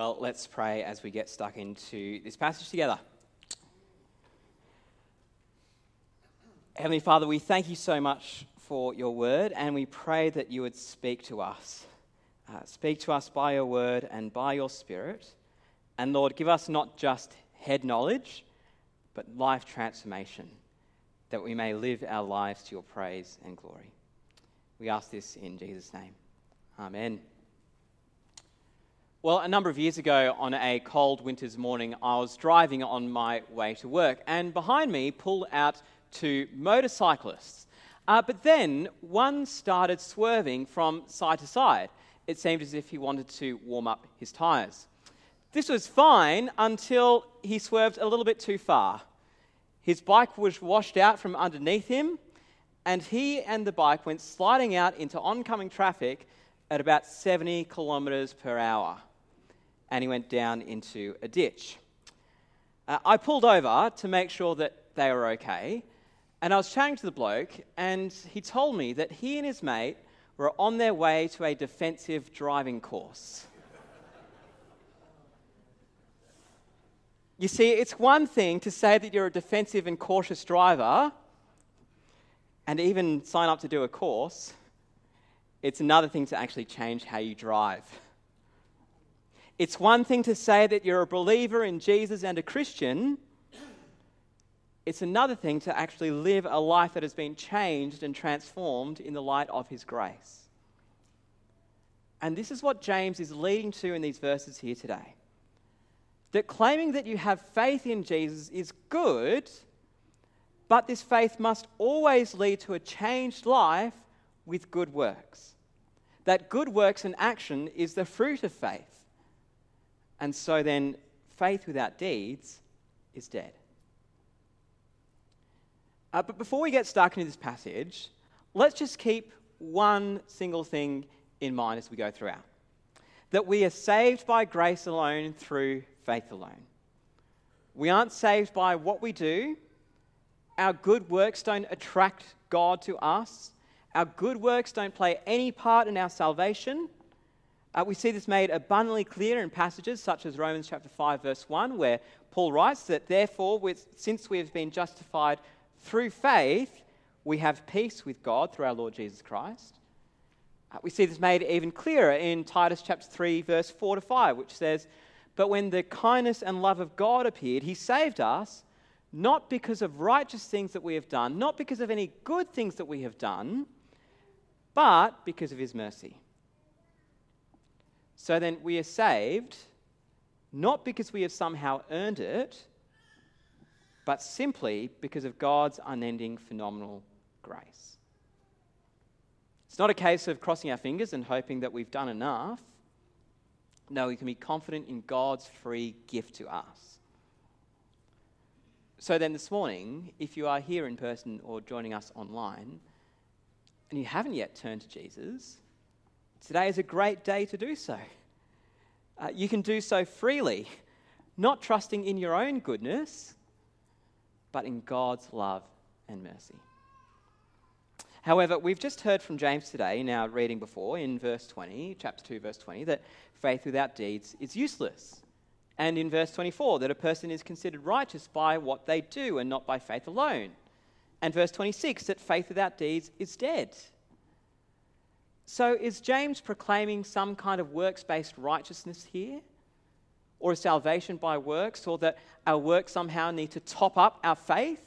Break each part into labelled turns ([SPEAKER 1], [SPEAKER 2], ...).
[SPEAKER 1] Well, let's pray as we get stuck into this passage together. Heavenly Father, we thank you so much for your word, and we pray that you would speak to us. Uh, speak to us by your word and by your spirit. And Lord, give us not just head knowledge, but life transformation, that we may live our lives to your praise and glory. We ask this in Jesus' name. Amen. Well, a number of years ago, on a cold winter's morning, I was driving on my way to work, and behind me pulled out two motorcyclists. Uh, but then one started swerving from side to side. It seemed as if he wanted to warm up his tyres. This was fine until he swerved a little bit too far. His bike was washed out from underneath him, and he and the bike went sliding out into oncoming traffic at about 70 kilometres per hour and he went down into a ditch. Uh, I pulled over to make sure that they were okay, and I was chatting to the bloke, and he told me that he and his mate were on their way to a defensive driving course. You see, it's one thing to say that you're a defensive and cautious driver and even sign up to do a course. It's another thing to actually change how you drive. It's one thing to say that you're a believer in Jesus and a Christian. It's another thing to actually live a life that has been changed and transformed in the light of His grace. And this is what James is leading to in these verses here today. That claiming that you have faith in Jesus is good, but this faith must always lead to a changed life with good works. That good works and action is the fruit of faith. And so then, faith without deeds is dead. Uh, but before we get stuck into this passage, let's just keep one single thing in mind as we go throughout that we are saved by grace alone through faith alone. We aren't saved by what we do. Our good works don't attract God to us. Our good works don't play any part in our salvation. Uh, we see this made abundantly clear in passages such as Romans chapter 5, verse 1, where Paul writes that, therefore, since we have been justified through faith, we have peace with God through our Lord Jesus Christ. Uh, we see this made even clearer in Titus chapter 3, verse 4 to 5, which says, But when the kindness and love of God appeared, he saved us, not because of righteous things that we have done, not because of any good things that we have done, but because of his mercy so then we are saved not because we have somehow earned it, but simply because of God's unending phenomenal grace. It's not a case of crossing our fingers and hoping that we've done enough. No, we can be confident in God's free gift to us. So then, this morning, if you are here in person or joining us online, and you haven't yet turned to Jesus, Today is a great day to do so. Uh, you can do so freely, not trusting in your own goodness, but in God's love and mercy. However, we've just heard from James today, in our reading before, in verse 20, chapter 2, verse 20, that faith without deeds is useless. And in verse 24, that a person is considered righteous by what they do and not by faith alone. And verse 26, that faith without deeds is dead. So, is James proclaiming some kind of works based righteousness here? Or is salvation by works, or that our works somehow need to top up our faith?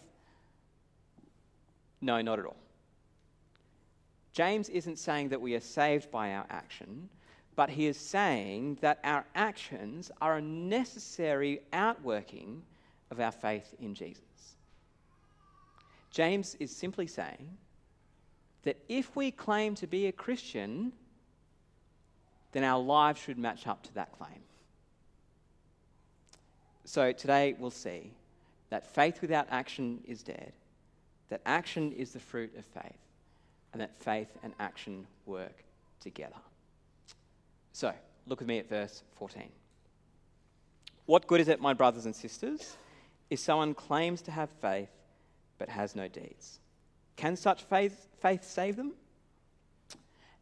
[SPEAKER 1] No, not at all. James isn't saying that we are saved by our action, but he is saying that our actions are a necessary outworking of our faith in Jesus. James is simply saying that if we claim to be a Christian, then our lives should match up to that claim. So today we'll see that faith without action is dead, that action is the fruit of faith, and that faith and action work together. So, look with me at verse 14. What good is it, my brothers and sisters, if someone claims to have faith but has no deeds? Can such faith, faith save them?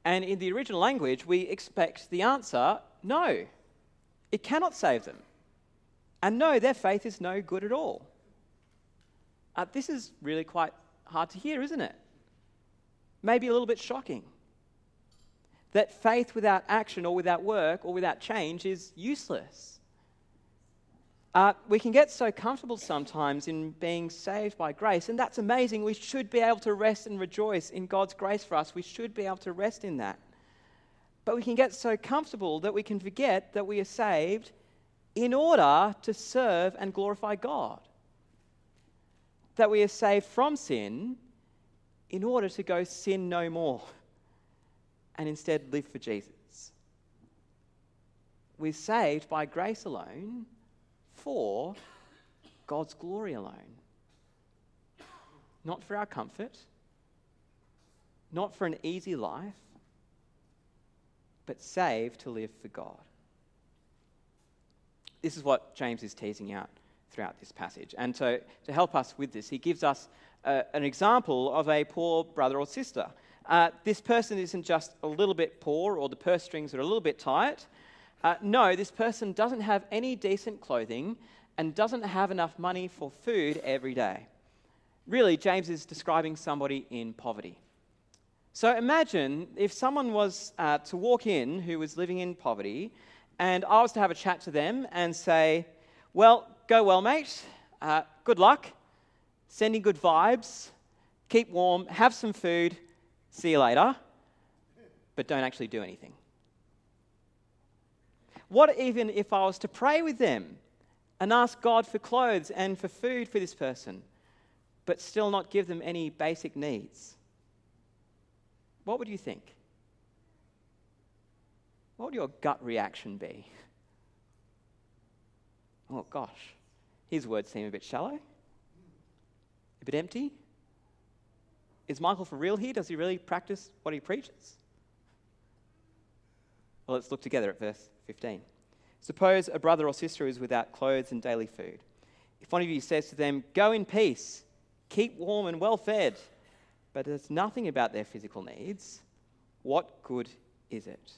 [SPEAKER 1] And in the original language, we expect the answer no. It cannot save them. And no, their faith is no good at all. Uh, this is really quite hard to hear, isn't it? Maybe a little bit shocking. That faith without action or without work or without change is useless. Uh, we can get so comfortable sometimes in being saved by grace, and that's amazing. We should be able to rest and rejoice in God's grace for us. We should be able to rest in that. But we can get so comfortable that we can forget that we are saved in order to serve and glorify God. That we are saved from sin in order to go sin no more and instead live for Jesus. We're saved by grace alone for God's glory alone. Not for our comfort, not for an easy life, but saved to live for God. This is what James is teasing out throughout this passage. And so, to help us with this, he gives us uh, an example of a poor brother or sister. Uh, this person isn't just a little bit poor or the purse strings are a little bit tight. Uh, no, this person doesn't have any decent clothing and doesn't have enough money for food every day. Really, James is describing somebody in poverty. So imagine if someone was uh, to walk in who was living in poverty, and I was to have a chat to them and say, Well, go well, mate. Uh, good luck. Sending good vibes. Keep warm. Have some food. See you later. But don't actually do anything. What even if I was to pray with them and ask God for clothes and for food for this person, but still not give them any basic needs? What would you think? What would your gut reaction be? Oh, gosh, his words seem a bit shallow, a bit empty. Is Michael for real here? Does he really practice what he preaches? Well, let's look together at verse 15. Suppose a brother or sister is without clothes and daily food. If one of you says to them, Go in peace, keep warm and well fed, but does nothing about their physical needs, what good is it?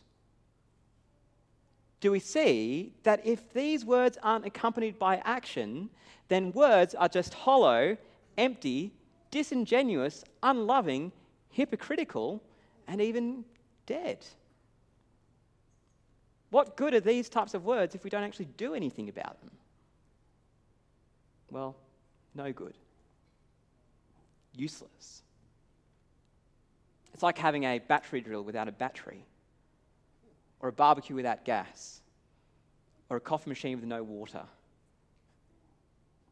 [SPEAKER 1] Do we see that if these words aren't accompanied by action, then words are just hollow, empty, disingenuous, unloving, hypocritical, and even dead? What good are these types of words if we don't actually do anything about them? Well, no good. Useless. It's like having a battery drill without a battery, or a barbecue without gas, or a coffee machine with no water.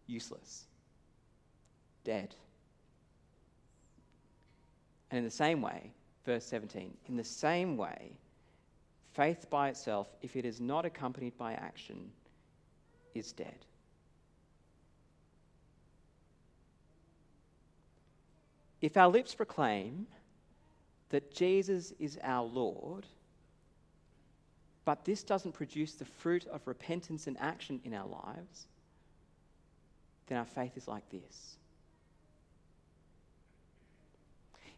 [SPEAKER 1] Useless. Dead. And in the same way, verse 17, in the same way, Faith by itself, if it is not accompanied by action, is dead. If our lips proclaim that Jesus is our Lord, but this doesn't produce the fruit of repentance and action in our lives, then our faith is like this.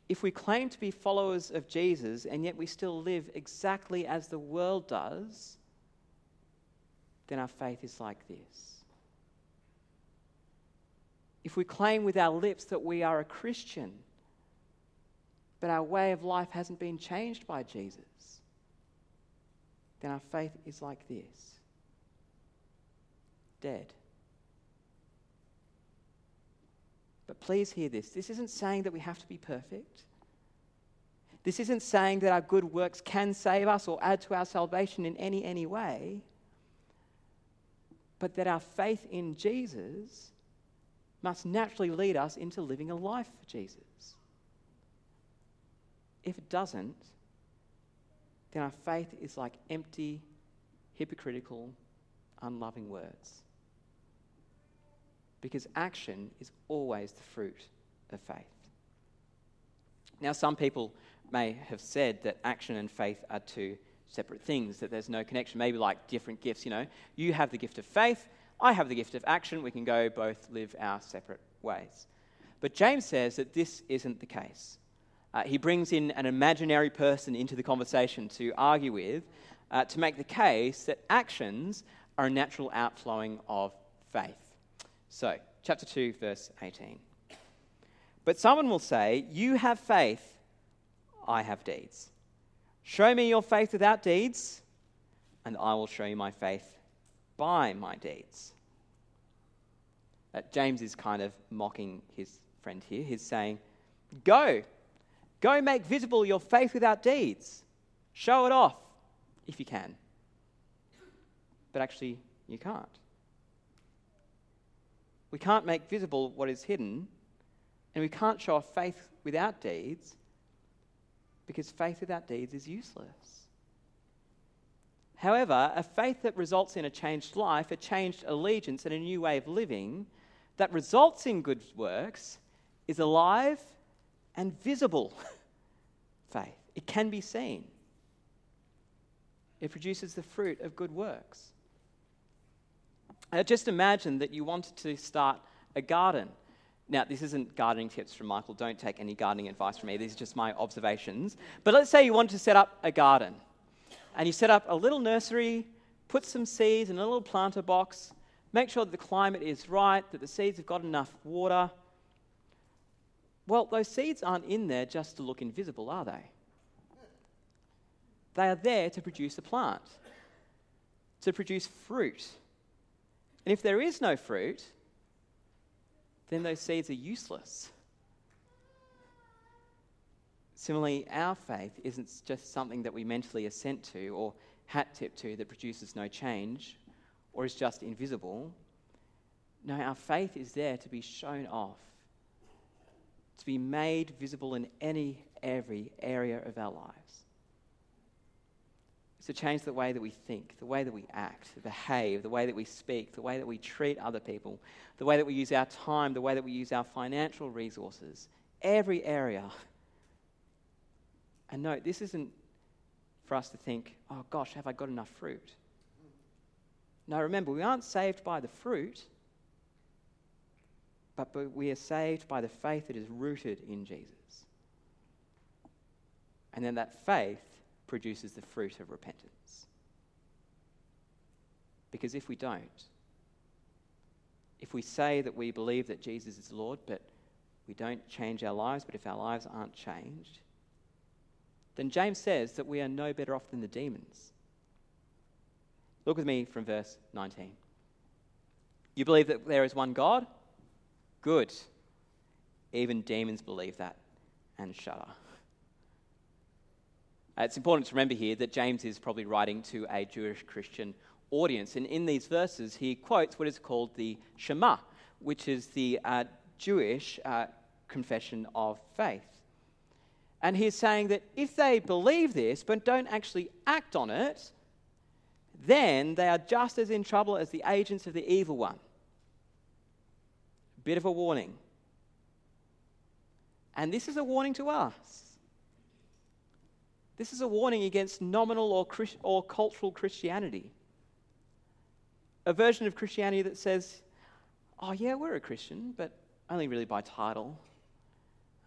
[SPEAKER 1] If we claim to be followers of Jesus and yet we still live exactly as the world does, then our faith is like this. If we claim with our lips that we are a Christian, but our way of life hasn't been changed by Jesus, then our faith is like this dead. But please hear this. This isn't saying that we have to be perfect. This isn't saying that our good works can save us or add to our salvation in any, any way. But that our faith in Jesus must naturally lead us into living a life for Jesus. If it doesn't, then our faith is like empty, hypocritical, unloving words because action is always the fruit of faith. Now, some people may have said that action and faith are two separate things, that there's no connection, maybe like different gifts. You know, you have the gift of faith, I have the gift of action, we can go both live our separate ways. But James says that this isn't the case. Uh, he brings in an imaginary person into the conversation to argue with, uh, to make the case that actions are a natural outflowing of faith. So, chapter 2, verse 18. But someone will say, You have faith, I have deeds. Show me your faith without deeds, and I will show you my faith by my deeds. Uh, James is kind of mocking his friend here. He's saying, Go, go make visible your faith without deeds. Show it off if you can. But actually, you can't. We can't make visible what is hidden, and we can't show off faith without deeds because faith without deeds is useless. However, a faith that results in a changed life, a changed allegiance, and a new way of living that results in good works is alive and visible faith. It can be seen. It produces the fruit of good works. Uh, just imagine that you wanted to start a garden. Now, this isn't gardening tips from Michael. Don't take any gardening advice from me. These are just my observations. But let's say you want to set up a garden. And you set up a little nursery, put some seeds in a little planter box, make sure that the climate is right, that the seeds have got enough water. Well, those seeds aren't in there just to look invisible, are they? They are there to produce a plant, to produce fruit. And if there is no fruit, then those seeds are useless. Similarly, our faith isn't just something that we mentally assent to or hat tip to that produces no change or is just invisible. No, our faith is there to be shown off, to be made visible in any, every area of our lives. It's to change the way that we think, the way that we act, behave, the way that we speak, the way that we treat other people, the way that we use our time, the way that we use our financial resources, every area. And note, this isn't for us to think, oh gosh, have I got enough fruit? No, remember, we aren't saved by the fruit, but we are saved by the faith that is rooted in Jesus. And then that faith produces the fruit of repentance. Because if we don't, if we say that we believe that Jesus is Lord, but we don't change our lives, but if our lives aren't changed, then James says that we are no better off than the demons. Look with me from verse 19. You believe that there is one God? Good. Even demons believe that and shudder. Uh, it's important to remember here that James is probably writing to a Jewish Christian audience. And in these verses, he quotes what is called the Shema, which is the uh, Jewish uh, confession of faith. And he's saying that if they believe this but don't actually act on it, then they are just as in trouble as the agents of the evil one. Bit of a warning. And this is a warning to us. This is a warning against nominal or, Christ- or cultural Christianity. A version of Christianity that says, oh, yeah, we're a Christian, but only really by title.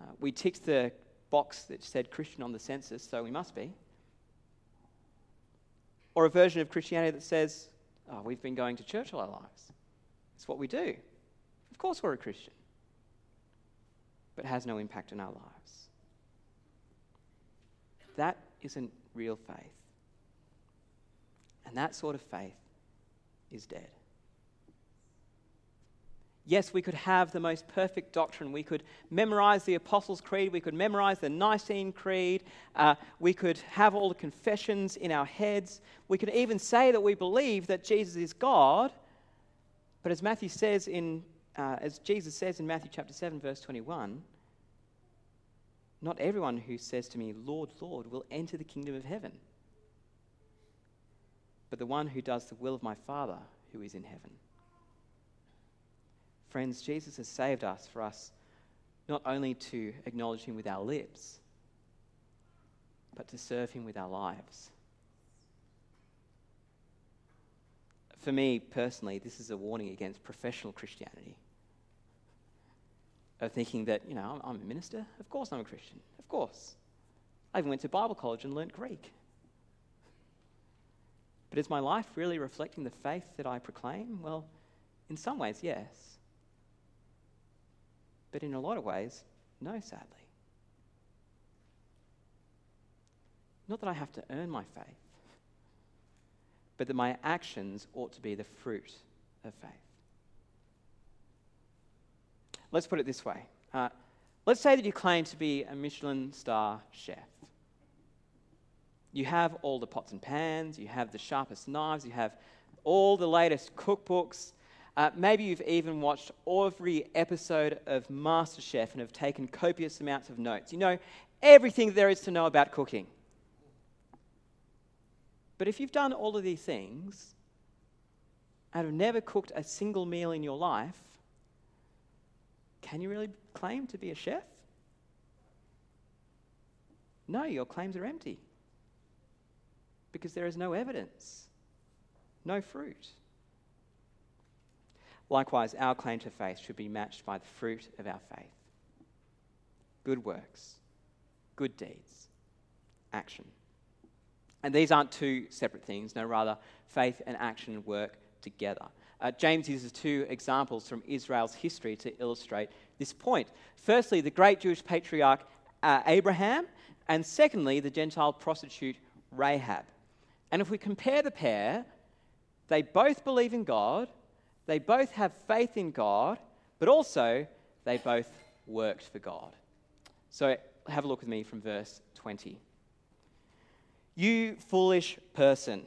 [SPEAKER 1] Uh, we ticked the box that said Christian on the census, so we must be. Or a version of Christianity that says, oh, we've been going to church all our lives. It's what we do. Of course, we're a Christian, but has no impact on our lives. That isn't real faith. And that sort of faith is dead. Yes, we could have the most perfect doctrine. We could memorize the Apostles' Creed. We could memorize the Nicene Creed. Uh, we could have all the confessions in our heads. We could even say that we believe that Jesus is God. But as Matthew says in, uh, as Jesus says in Matthew chapter 7, verse 21, not everyone who says to me, Lord, Lord, will enter the kingdom of heaven, but the one who does the will of my Father who is in heaven. Friends, Jesus has saved us for us not only to acknowledge him with our lips, but to serve him with our lives. For me personally, this is a warning against professional Christianity of thinking that, you know, I'm a minister. Of course I'm a Christian. Of course. I even went to Bible college and learnt Greek. But is my life really reflecting the faith that I proclaim? Well, in some ways, yes. But in a lot of ways, no, sadly. Not that I have to earn my faith, but that my actions ought to be the fruit of faith. Let's put it this way. Uh, let's say that you claim to be a Michelin star chef. You have all the pots and pans, you have the sharpest knives, you have all the latest cookbooks. Uh, maybe you've even watched every episode of MasterChef and have taken copious amounts of notes. You know everything there is to know about cooking. But if you've done all of these things and have never cooked a single meal in your life, can you really claim to be a chef? No, your claims are empty because there is no evidence, no fruit. Likewise, our claim to faith should be matched by the fruit of our faith good works, good deeds, action. And these aren't two separate things, no, rather, faith and action work together. Uh, James uses two examples from Israel's history to illustrate this point. Firstly, the great Jewish patriarch uh, Abraham, and secondly, the Gentile prostitute Rahab. And if we compare the pair, they both believe in God, they both have faith in God, but also they both worked for God. So have a look with me from verse 20. You foolish person,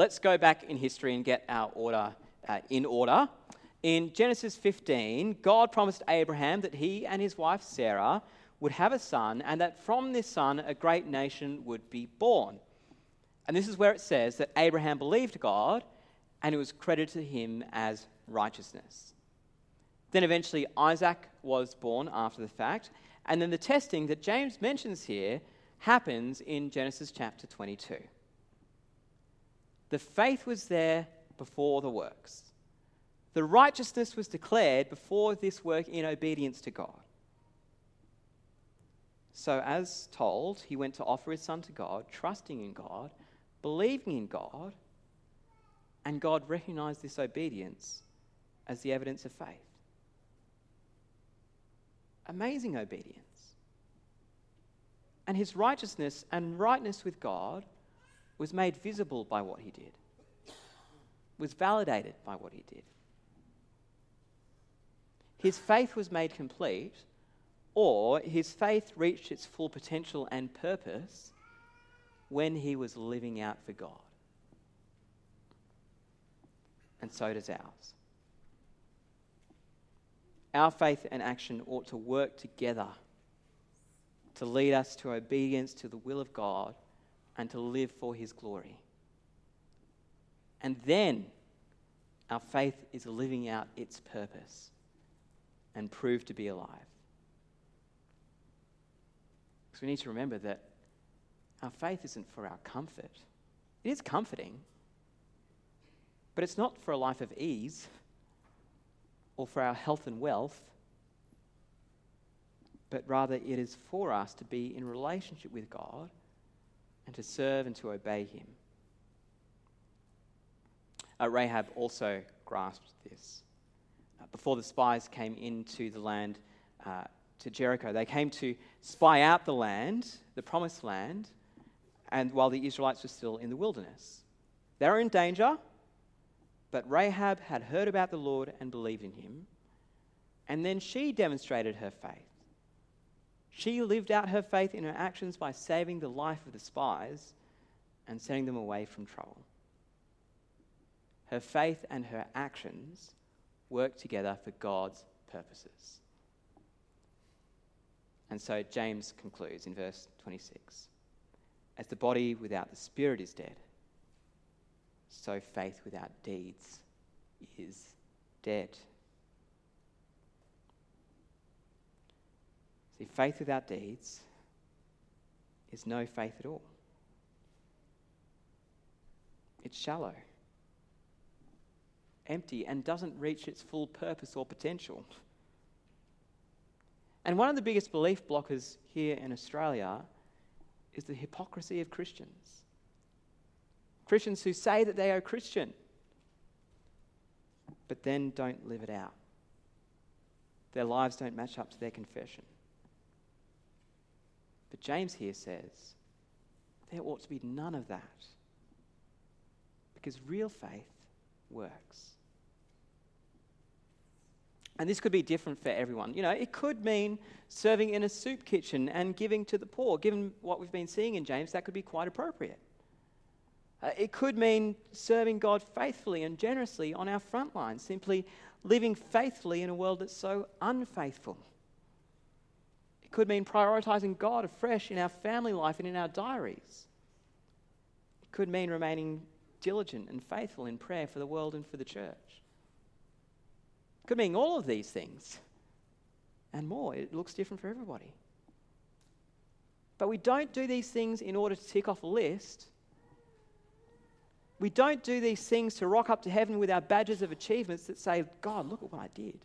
[SPEAKER 1] let's go back in history and get our order uh, in order. In Genesis 15, God promised Abraham that he and his wife Sarah would have a son, and that from this son a great nation would be born. And this is where it says that Abraham believed God and it was credited to him as righteousness. Then eventually Isaac was born after the fact. And then the testing that James mentions here happens in Genesis chapter 22. The faith was there before the works. The righteousness was declared before this work in obedience to God. So, as told, he went to offer his son to God, trusting in God, believing in God, and God recognized this obedience as the evidence of faith. Amazing obedience. And his righteousness and rightness with God was made visible by what he did, was validated by what he did. His faith was made complete, or his faith reached its full potential and purpose when he was living out for God. And so does ours. Our faith and action ought to work together to lead us to obedience to the will of God and to live for his glory. And then our faith is living out its purpose and proved to be alive. Because we need to remember that our faith isn't for our comfort. It is comforting, but it's not for a life of ease or for our health and wealth, but rather it is for us to be in relationship with God and to serve and to obey Him. Uh, Rahab also grasped this. Uh, before the spies came into the land uh, to Jericho, they came to spy out the land, the promised land, and while the Israelites were still in the wilderness. They were in danger, but Rahab had heard about the Lord and believed in him. And then she demonstrated her faith. She lived out her faith in her actions by saving the life of the spies and sending them away from trouble. Her faith and her actions work together for God's purposes. And so James concludes in verse 26 as the body without the spirit is dead, so faith without deeds is dead. See, faith without deeds is no faith at all. It's shallow, empty, and doesn't reach its full purpose or potential. And one of the biggest belief blockers here in Australia is the hypocrisy of Christians. Christians who say that they are Christian, but then don't live it out. Their lives don't match up to their confession. But James here says there ought to be none of that. Because real faith works. And this could be different for everyone. You know, it could mean serving in a soup kitchen and giving to the poor. Given what we've been seeing in James, that could be quite appropriate. Uh, it could mean serving God faithfully and generously on our front line, simply living faithfully in a world that's so unfaithful. It could mean prioritizing God afresh in our family life and in our diaries. It could mean remaining diligent and faithful in prayer for the world and for the church. It could mean all of these things and more. It looks different for everybody. But we don't do these things in order to tick off a list. We don't do these things to rock up to heaven with our badges of achievements that say, God, look at what I did.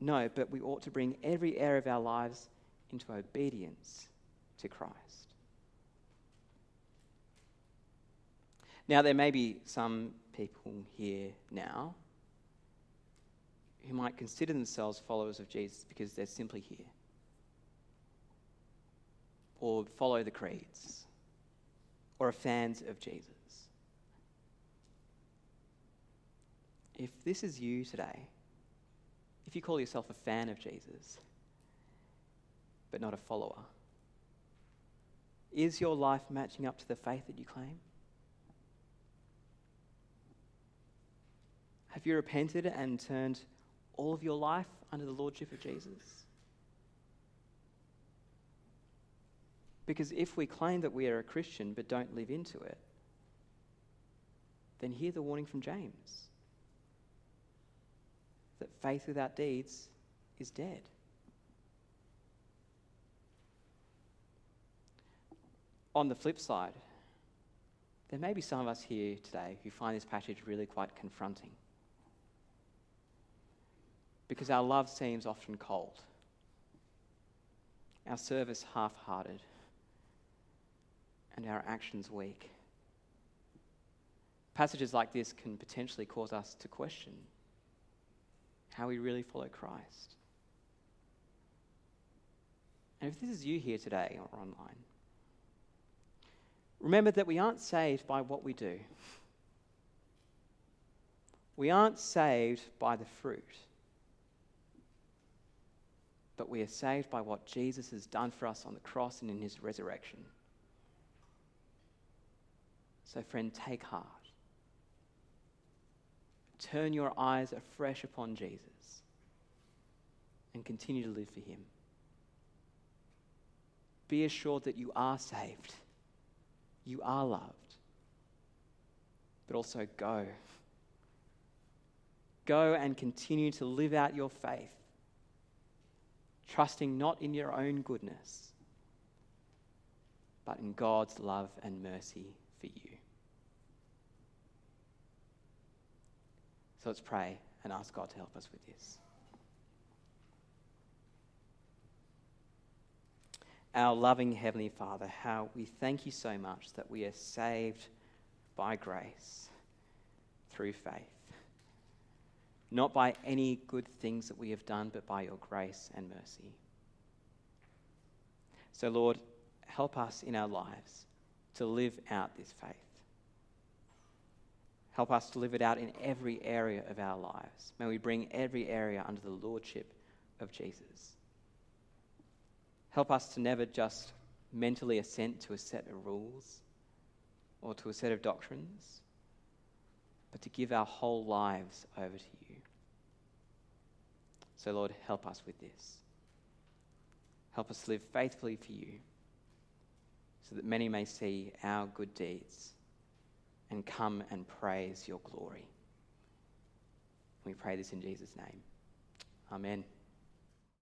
[SPEAKER 1] No, but we ought to bring every area of our lives into obedience to Christ. Now, there may be some people here now who might consider themselves followers of Jesus because they're simply here or follow the creeds or are fans of Jesus. If this is you today, if you call yourself a fan of Jesus, but not a follower, is your life matching up to the faith that you claim? Have you repented and turned all of your life under the lordship of Jesus? Because if we claim that we are a Christian but don't live into it, then hear the warning from James that faith without deeds is dead. On the flip side, there may be some of us here today who find this passage really quite confronting because our love seems often cold, our service half hearted, and our actions weak. Passages like this can potentially cause us to question how we really follow Christ. And if this is you here today or online, remember that we aren't saved by what we do. We aren't saved by the fruit. But we are saved by what Jesus has done for us on the cross and in his resurrection. So, friend, take heart. Turn your eyes afresh upon Jesus and continue to live for him. Be assured that you are saved, you are loved, but also go. Go and continue to live out your faith, trusting not in your own goodness, but in God's love and mercy for you. So let's pray and ask God to help us with this. Our loving Heavenly Father, how we thank you so much that we are saved by grace through faith. Not by any good things that we have done, but by your grace and mercy. So, Lord, help us in our lives to live out this faith. Help us to live it out in every area of our lives. May we bring every area under the lordship of Jesus. Help us to never just mentally assent to a set of rules or to a set of doctrines, but to give our whole lives over to you. So, Lord, help us with this. Help us live faithfully for you so that many may see our good deeds and come and praise your glory. We pray this in Jesus' name. Amen.